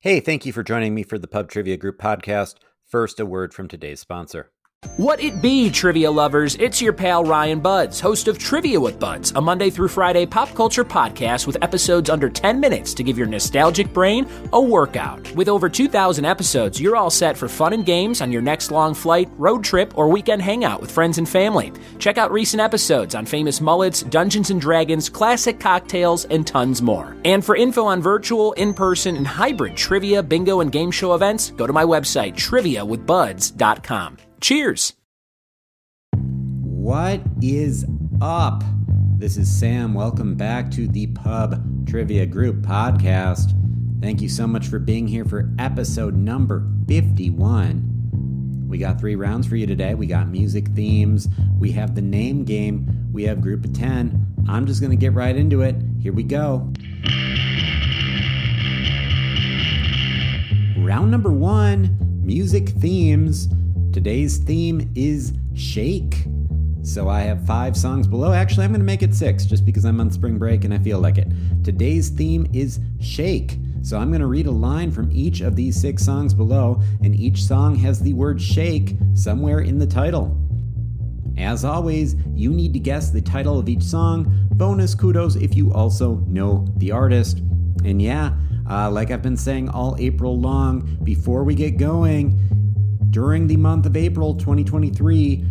Hey, thank you for joining me for the Pub Trivia Group podcast. First, a word from today's sponsor. What it be, trivia lovers? It's your pal Ryan Budds, host of Trivia with Budds, a Monday through Friday pop culture podcast with episodes under 10 minutes to give your nostalgic brain a workout. With over 2,000 episodes, you're all set for fun and games on your next long flight, road trip, or weekend hangout with friends and family. Check out recent episodes on famous mullets, Dungeons and Dragons, classic cocktails, and tons more. And for info on virtual, in person, and hybrid trivia, bingo, and game show events, go to my website, triviawithbudds.com. Cheers! What is up? This is Sam. Welcome back to the Pub Trivia Group podcast. Thank you so much for being here for episode number 51. We got three rounds for you today. We got music themes, we have the name game, we have group of 10. I'm just going to get right into it. Here we go. Round number one music themes. Today's theme is Shake. So I have five songs below. Actually, I'm going to make it six just because I'm on spring break and I feel like it. Today's theme is Shake. So I'm going to read a line from each of these six songs below, and each song has the word shake somewhere in the title. As always, you need to guess the title of each song. Bonus kudos if you also know the artist. And yeah, uh, like I've been saying all April long, before we get going, during the month of April 2023,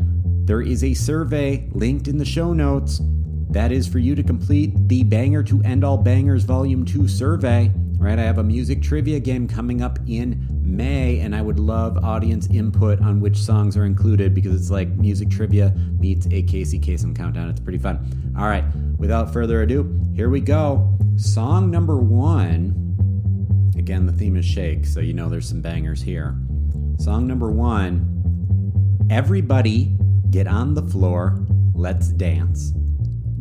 there is a survey linked in the show notes. That is for you to complete the Banger to End All Bangers Volume 2 survey. Right, I have a music trivia game coming up in May, and I would love audience input on which songs are included because it's like music trivia meets a Casey Kasem countdown. It's pretty fun. All right, without further ado, here we go. Song number one. Again, the theme is Shake, so you know there's some bangers here. Song number one Everybody get on the floor, let's dance.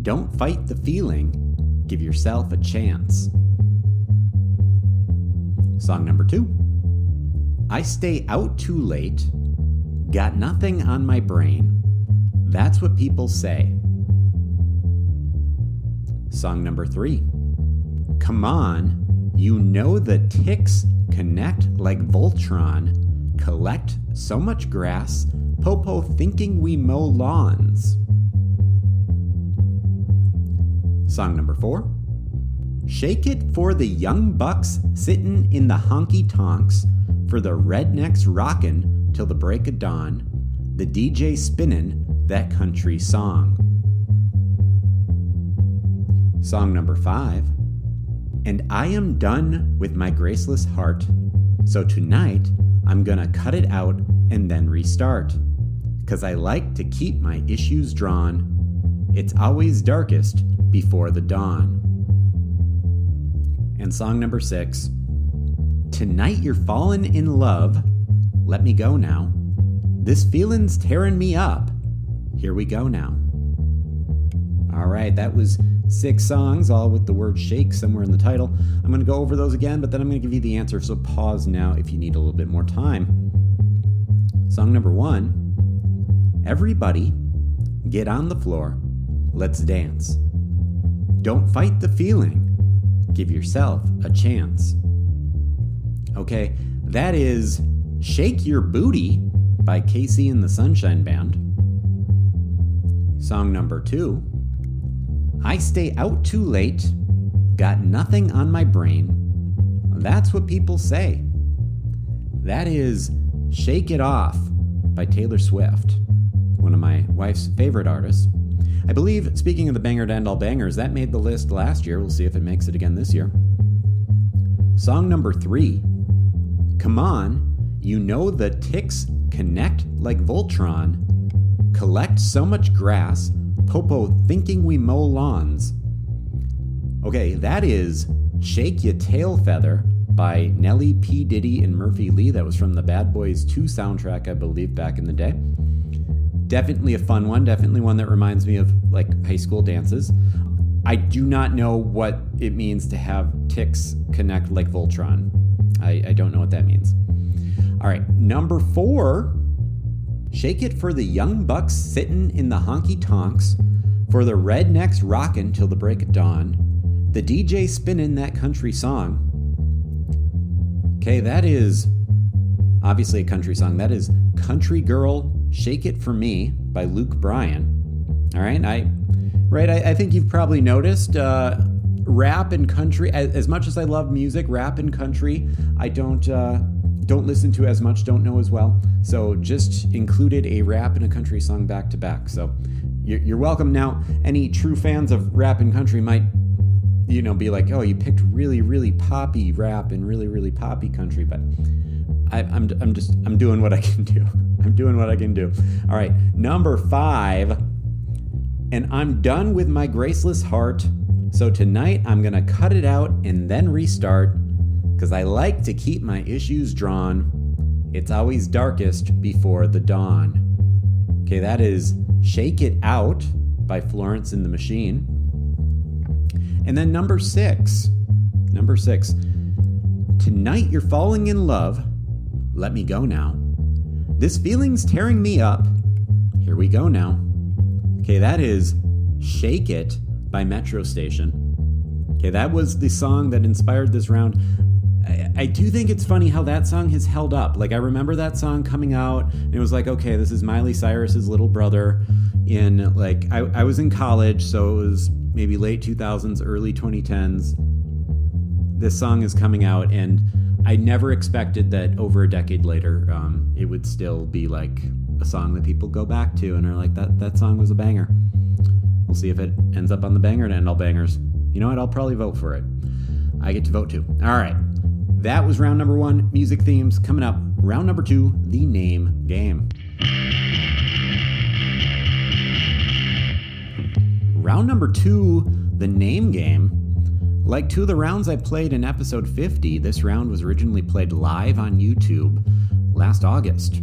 Don't fight the feeling, give yourself a chance. Song number two I stay out too late, got nothing on my brain. That's what people say. Song number three Come on, you know the ticks connect like Voltron collect so much grass, Popo thinking we mow lawns. Song number four Shake it for the young bucks sittin' in the honky tonks, for the rednecks rockin' till the break of dawn, the DJ spinnin' that country song. Song number five And I am done with my graceless heart, so tonight I'm gonna cut it out and then restart. Cause I like to keep my issues drawn. It's always darkest before the dawn. And song number six Tonight you're falling in love. Let me go now. This feeling's tearing me up. Here we go now. All right, that was six songs, all with the word shake somewhere in the title. I'm going to go over those again, but then I'm going to give you the answer, so pause now if you need a little bit more time. Song number one Everybody, get on the floor, let's dance. Don't fight the feeling, give yourself a chance. Okay, that is Shake Your Booty by KC and the Sunshine Band. Song number two I stay out too late, got nothing on my brain. That's what people say. That is Shake It Off by Taylor Swift, one of my wife's favorite artists. I believe, speaking of the banger to end all bangers, that made the list last year. We'll see if it makes it again this year. Song number three Come on, you know the ticks connect like Voltron, collect so much grass Popo thinking we mow lawns. Okay, that is Shake Your Tail Feather by Nelly P. Diddy and Murphy Lee. That was from the Bad Boys 2 soundtrack, I believe, back in the day. Definitely a fun one. Definitely one that reminds me of like high school dances. I do not know what it means to have ticks connect like Voltron. I, I don't know what that means. All right, number four Shake it for the young bucks sittin' in the honky tonks, for the rednecks rockin' till the break of dawn, the DJ spinnin' that country song. Okay, that is obviously a country song. That is Country Girl Shake It For Me by Luke Bryan. All right, I right, I, I think you've probably noticed uh, rap and country. As, as, much as I love music, rap and country, I don't uh, don't listen to as much, don't know as well. So just included a rap and a country song back to back. So you're, welcome. Now, any true fans of rap and country might you know be like, oh, you picked really really poppy rap and really really poppy country, but I, I'm I'm just I'm doing what I can do. I'm doing what I can do. All right, number five, and I'm done with my graceless heart. So tonight I'm gonna cut it out and then restart because I like to keep my issues drawn. It's always darkest before the dawn. Okay, that is Shake It Out by Florence and the Machine. And then number six, number six, Tonight you're falling in love. Let me go now. This feeling's tearing me up. Here we go now. Okay, that is Shake It by Metro Station. Okay, that was the song that inspired this round. I, do think it's funny how that song has held up. Like I remember that song coming out, and it was like, okay, this is Miley Cyrus's little brother. In like, I, I was in college, so it was maybe late 2000s, early 2010s. This song is coming out, and I never expected that over a decade later, um, it would still be like a song that people go back to and are like, that that song was a banger. We'll see if it ends up on the banger to end all bangers. You know what? I'll probably vote for it. I get to vote too. All right. That was round number one, music themes. Coming up, round number two, the name game. Round number two, the name game. Like two of the rounds I played in episode 50, this round was originally played live on YouTube last August.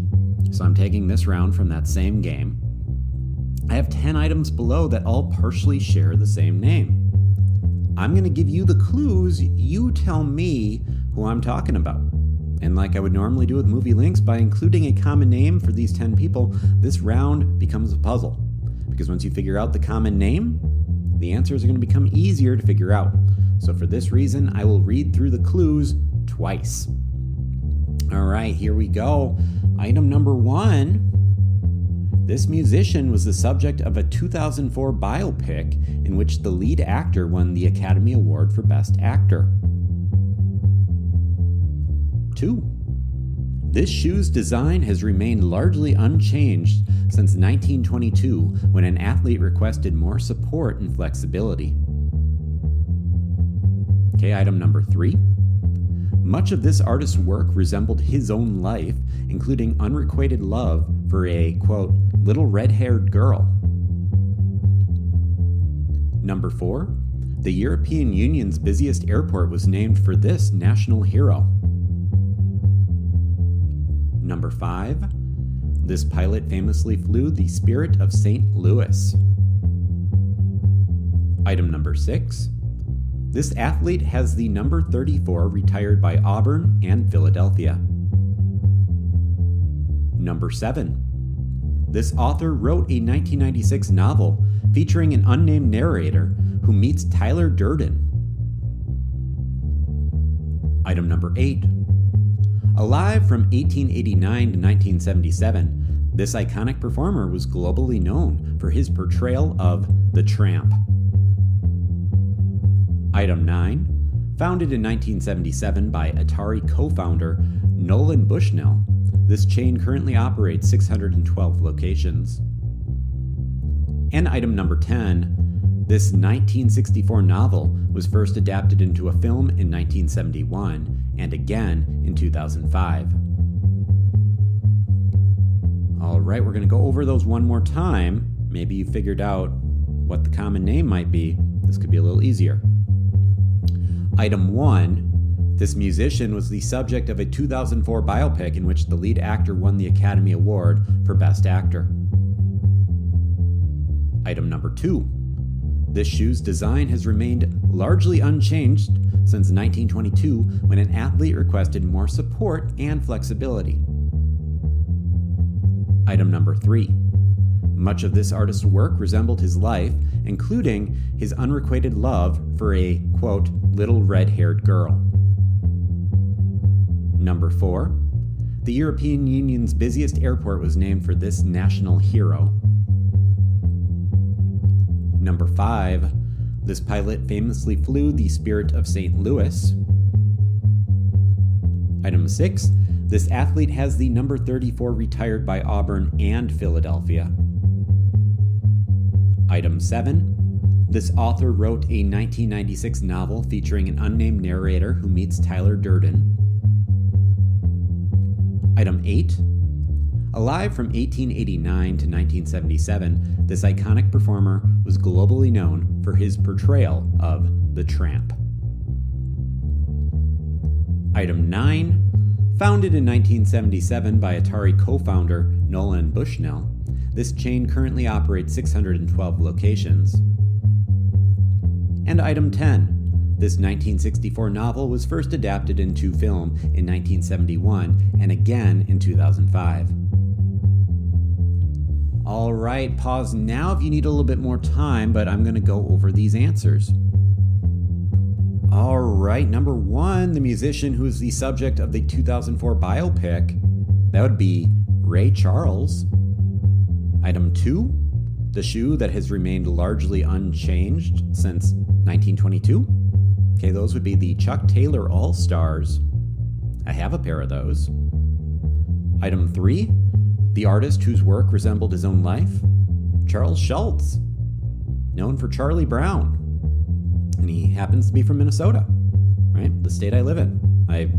So I'm taking this round from that same game. I have 10 items below that all partially share the same name. I'm going to give you the clues. You tell me who I'm talking about. And like I would normally do with movie links, by including a common name for these 10 people, this round becomes a puzzle. Because once you figure out the common name, the answers are going to become easier to figure out. So for this reason, I will read through the clues twice. All right, here we go. Item number one. This musician was the subject of a 2004 biopic in which the lead actor won the Academy Award for Best Actor. 2. This shoe's design has remained largely unchanged since 1922 when an athlete requested more support and flexibility. Okay, item number three. Much of this artist's work resembled his own life, including unrequited love for a, quote, little red haired girl. Number four, the European Union's busiest airport was named for this national hero. Number five, this pilot famously flew the Spirit of St. Louis. Item number six, this athlete has the number 34 retired by Auburn and Philadelphia. Number 7. This author wrote a 1996 novel featuring an unnamed narrator who meets Tyler Durden. Item number 8. Alive from 1889 to 1977, this iconic performer was globally known for his portrayal of the Tramp. Item 9. Founded in 1977 by Atari co founder Nolan Bushnell, this chain currently operates 612 locations. And item number 10. This 1964 novel was first adapted into a film in 1971 and again in 2005. All right, we're going to go over those one more time. Maybe you figured out what the common name might be. This could be a little easier. Item 1 This musician was the subject of a 2004 biopic in which the lead actor won the Academy Award for Best Actor. Item number 2 This shoe's design has remained largely unchanged since 1922 when an athlete requested more support and flexibility. Item number 3 much of this artist's work resembled his life, including his unrequited love for a, quote, little red haired girl. Number 4. The European Union's busiest airport was named for this national hero. Number 5. This pilot famously flew the Spirit of St. Louis. Item 6. This athlete has the number 34 retired by Auburn and Philadelphia. Item 7. This author wrote a 1996 novel featuring an unnamed narrator who meets Tyler Durden. Item 8. Alive from 1889 to 1977, this iconic performer was globally known for his portrayal of the tramp. Item 9. Founded in 1977 by Atari co founder Nolan Bushnell, this chain currently operates 612 locations. And item 10. This 1964 novel was first adapted into film in 1971 and again in 2005. All right, pause now if you need a little bit more time, but I'm going to go over these answers. All right, number one, the musician who is the subject of the 2004 biopic, that would be Ray Charles. Item two, the shoe that has remained largely unchanged since 1922. Okay, those would be the Chuck Taylor All Stars. I have a pair of those. Item three, the artist whose work resembled his own life, Charles Schulz, known for Charlie Brown. And he happens to be from Minnesota, right? The state I live in. I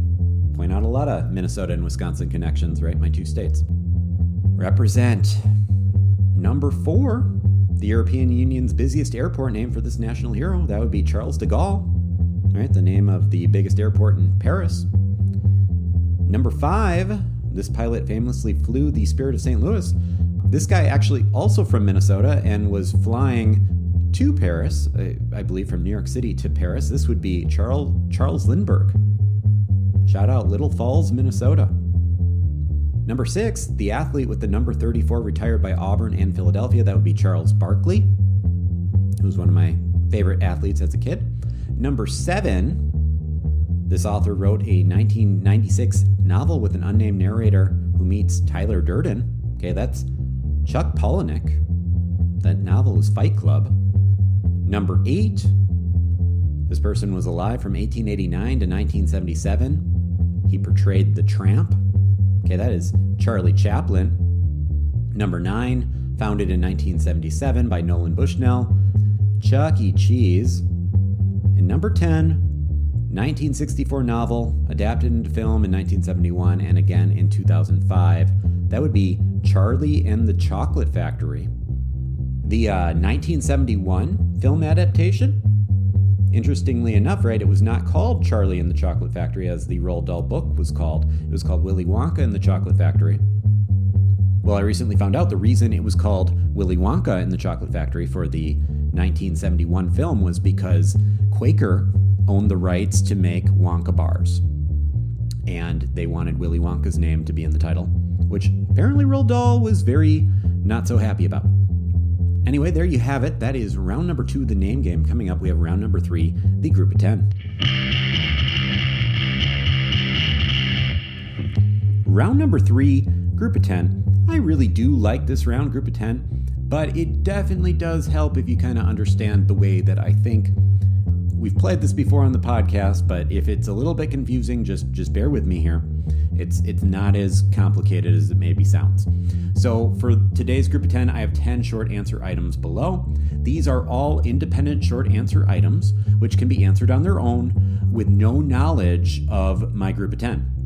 point out a lot of Minnesota and Wisconsin connections, right? My two states. Represent. Number four, the European Union's busiest airport named for this national hero. That would be Charles de Gaulle right? The name of the biggest airport in Paris. Number five, this pilot famously flew the Spirit of St. Louis. This guy actually also from Minnesota and was flying to Paris, I believe from New York City to Paris. This would be Charles Charles Lindbergh. Shout out Little Falls, Minnesota. Number six, the athlete with the number 34 retired by Auburn and Philadelphia. That would be Charles Barkley, who's one of my favorite athletes as a kid. Number seven, this author wrote a 1996 novel with an unnamed narrator who meets Tyler Durden. Okay, that's Chuck Palahniuk. That novel is Fight Club. Number eight, this person was alive from 1889 to 1977. He portrayed the tramp. Okay, that is Charlie Chaplin. Number nine, founded in 1977 by Nolan Bushnell. Chuck E. Cheese. And number 10, 1964 novel, adapted into film in 1971 and again in 2005. That would be Charlie and the Chocolate Factory. The uh, 1971 film adaptation, interestingly enough, right, it was not called Charlie and the Chocolate Factory as the Roald Dahl book was called. It was called Willy Wonka and the Chocolate Factory. Well, I recently found out the reason it was called Willy Wonka and the Chocolate Factory for the 1971 film was because Quaker owned the rights to make Wonka bars. And they wanted Willy Wonka's name to be in the title, which apparently Roald Dahl was very not so happy about. Anyway, there you have it. That is round number two the name game. Coming up, we have round number three, the group of 10. Round number three, group of 10. I really do like this round, group of 10 but it definitely does help if you kind of understand the way that I think. We've played this before on the podcast, but if it's a little bit confusing, just just bear with me here. It's it's not as complicated as it maybe sounds. So for today's group of 10, I have 10 short answer items below. These are all independent short answer items which can be answered on their own with no knowledge of my group of 10.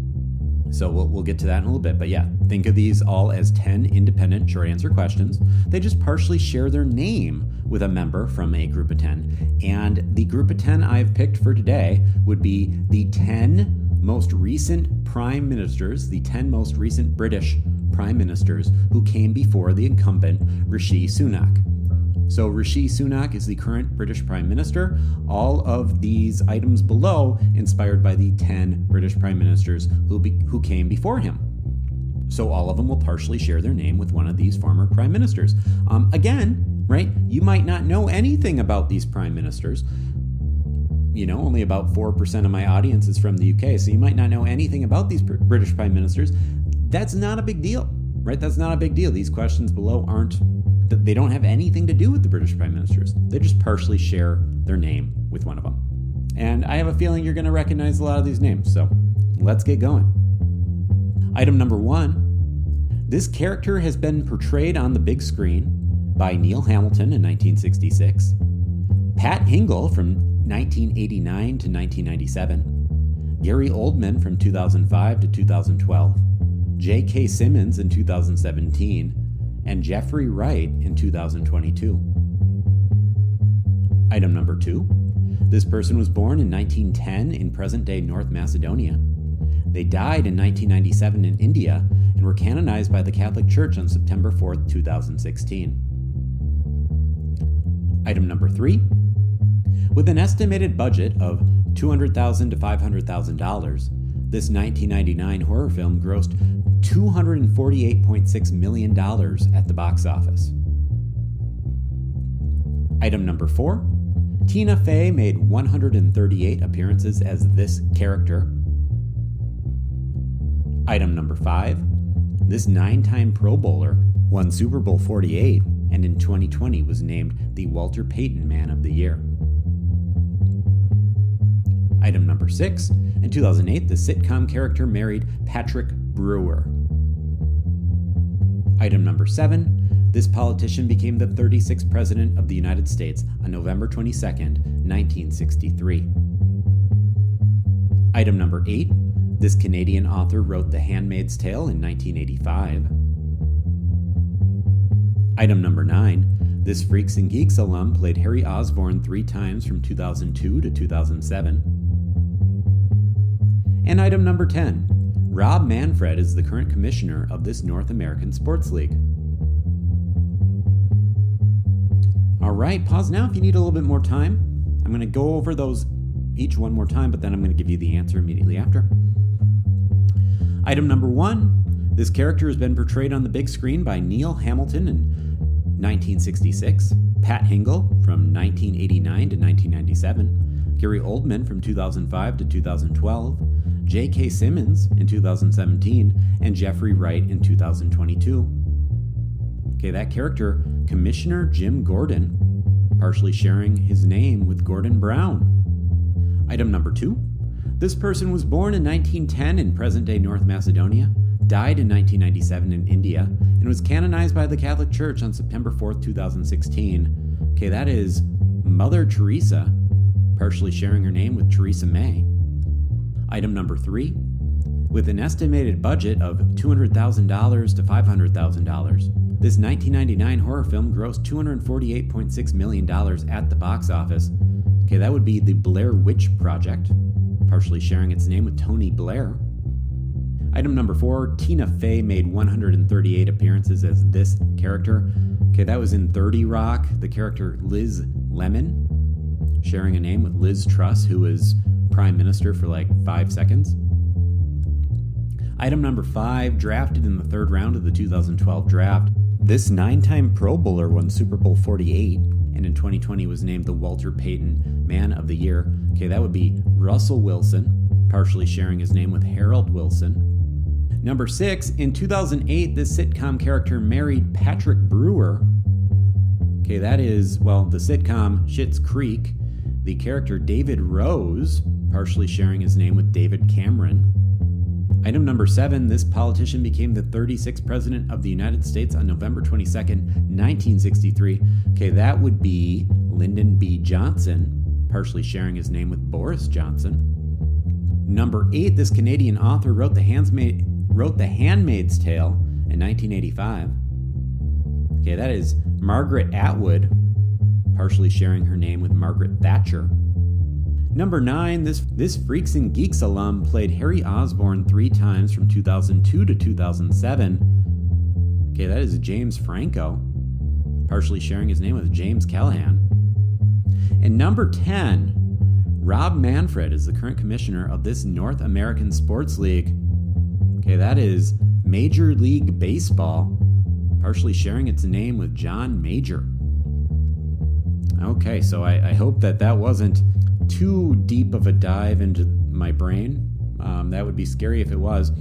So we'll, we'll get to that in a little bit. But yeah, think of these all as 10 independent short answer questions. They just partially share their name with a member from a group of 10. And the group of 10 I've picked for today would be the 10 most recent prime ministers, the 10 most recent British prime ministers who came before the incumbent Rishi Sunak. So, Rishi Sunak is the current British Prime Minister. All of these items below inspired by the 10 British Prime Ministers who, be, who came before him. So, all of them will partially share their name with one of these former Prime Ministers. Um, again, right, you might not know anything about these Prime Ministers. you know, only about 4% of my audience is from the UK, so you might not know anything about these British prime ministers. That's not a big deal, right? That's not a big deal. These questions below aren't, they don't have anything to do with the British prime ministers. They just partially share their name with one of them. And I have a feeling you're going to recognize a lot of these names, so let's get going. Item number one this character has been portrayed on the big screen by Neil Hamilton in 1966, Pat Hingle from 1989 to 1997, Gary Oldman from 2005 to 2012, J.K. Simmons in 2017, and Jeffrey Wright in 2022. Item number two. This person was born in 1910 in present day North Macedonia. They died in 1997 in India and were canonized by the Catholic Church on September 4, 2016. Item number three. With an estimated budget of 200,000 to $500,000, this 1999 horror film grossed $248.6 million at the box office. Item number four. Tina Fey made 138 appearances as this character. Item number five. This nine time Pro Bowler won Super Bowl 48 and in 2020 was named the Walter Payton Man of the Year. Item number six. In 2008, the sitcom character married Patrick Brewer. Item number seven. This politician became the 36th President of the United States on November 22, 1963. Item number eight. This Canadian author wrote The Handmaid's Tale in 1985. Item number 9. This Freaks and Geeks alum played Harry Osborn three times from 2002 to 2007. And item number 10. Rob Manfred is the current commissioner of this North American Sports League. All right, pause now if you need a little bit more time. I'm going to go over those each one more time, but then I'm going to give you the answer immediately after. Item number one this character has been portrayed on the big screen by Neil Hamilton in 1966, Pat Hingle from 1989 to 1997, Gary Oldman from 2005 to 2012, J.K. Simmons in 2017, and Jeffrey Wright in 2022. Okay, that character, Commissioner Jim Gordon, partially sharing his name with Gordon Brown. Item number two. This person was born in 1910 in present day North Macedonia died in 1997 in India, and was canonized by the Catholic Church on September 4th, 2016. Okay, that is Mother Teresa, partially sharing her name with Theresa May. Item number three. With an estimated budget of $200,000 to $500,000, this 1999 horror film grossed $248.6 million at the box office. Okay, that would be the Blair Witch Project, partially sharing its name with Tony Blair. Item number four Tina Fey made 138 appearances as this character. Okay, that was in 30 Rock, the character Liz Lemon, sharing a name with Liz Truss, who was prime minister for like five seconds. Item number five, drafted in the third round of the 2012 draft. This nine time Pro Bowler won Super Bowl 48 and in 2020 was named the Walter Payton Man of the Year. Okay, that would be Russell Wilson, partially sharing his name with Harold Wilson. Number six, in 2008, this sitcom character married Patrick Brewer. Okay, that is, well, the sitcom Schitt's Creek. The character David Rose, partially sharing his name with David Cameron. Item number seven this politician became the 36th president of the United States on November 22nd, 1963. Okay, that would be Lyndon B. Johnson, partially sharing his name with Boris Johnson. Number eight, this Canadian author wrote The Handmaid, wrote The Handmaid's Tale in 1985. Okay, that is Margaret Atwood, partially sharing her name with Margaret Thatcher. Number nine, this, this Freaks and Geeks alum played Harry Osborn three times from 2002 to 2007. Okay, that is James Franco, partially sharing his name with James Callaghan. And number 10, Rob Manfred is the current commissioner of this North American Sports League. Okay, that is Major League Baseball, partially sharing its name with John Major. Okay, so I, I hope that that wasn't too deep of a dive into my brain. Um, that would be scary if it was.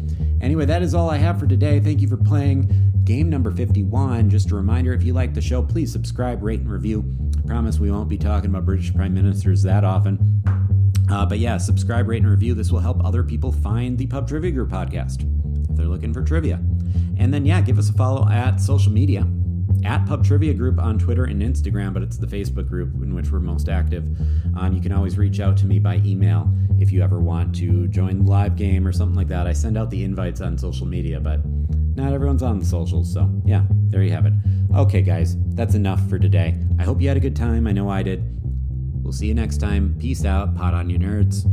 Anyway, that is all I have for today. Thank you for playing game number 51. Just a reminder if you like the show, please subscribe, rate, and review. I promise we won't be talking about British Prime Ministers that often. Uh, but yeah, subscribe, rate, and review. This will help other people find the Pub Trivia Group podcast if they're looking for trivia. And then, yeah, give us a follow at social media at Pub Trivia Group on Twitter and Instagram, but it's the Facebook group in which we're most active. Um, you can always reach out to me by email if you ever want to join the live game or something like that. I send out the invites on social media, but not everyone's on the socials. So, yeah, there you have it. Okay, guys, that's enough for today. I hope you had a good time. I know I did. We'll see you next time. Peace out. Pot on you nerds.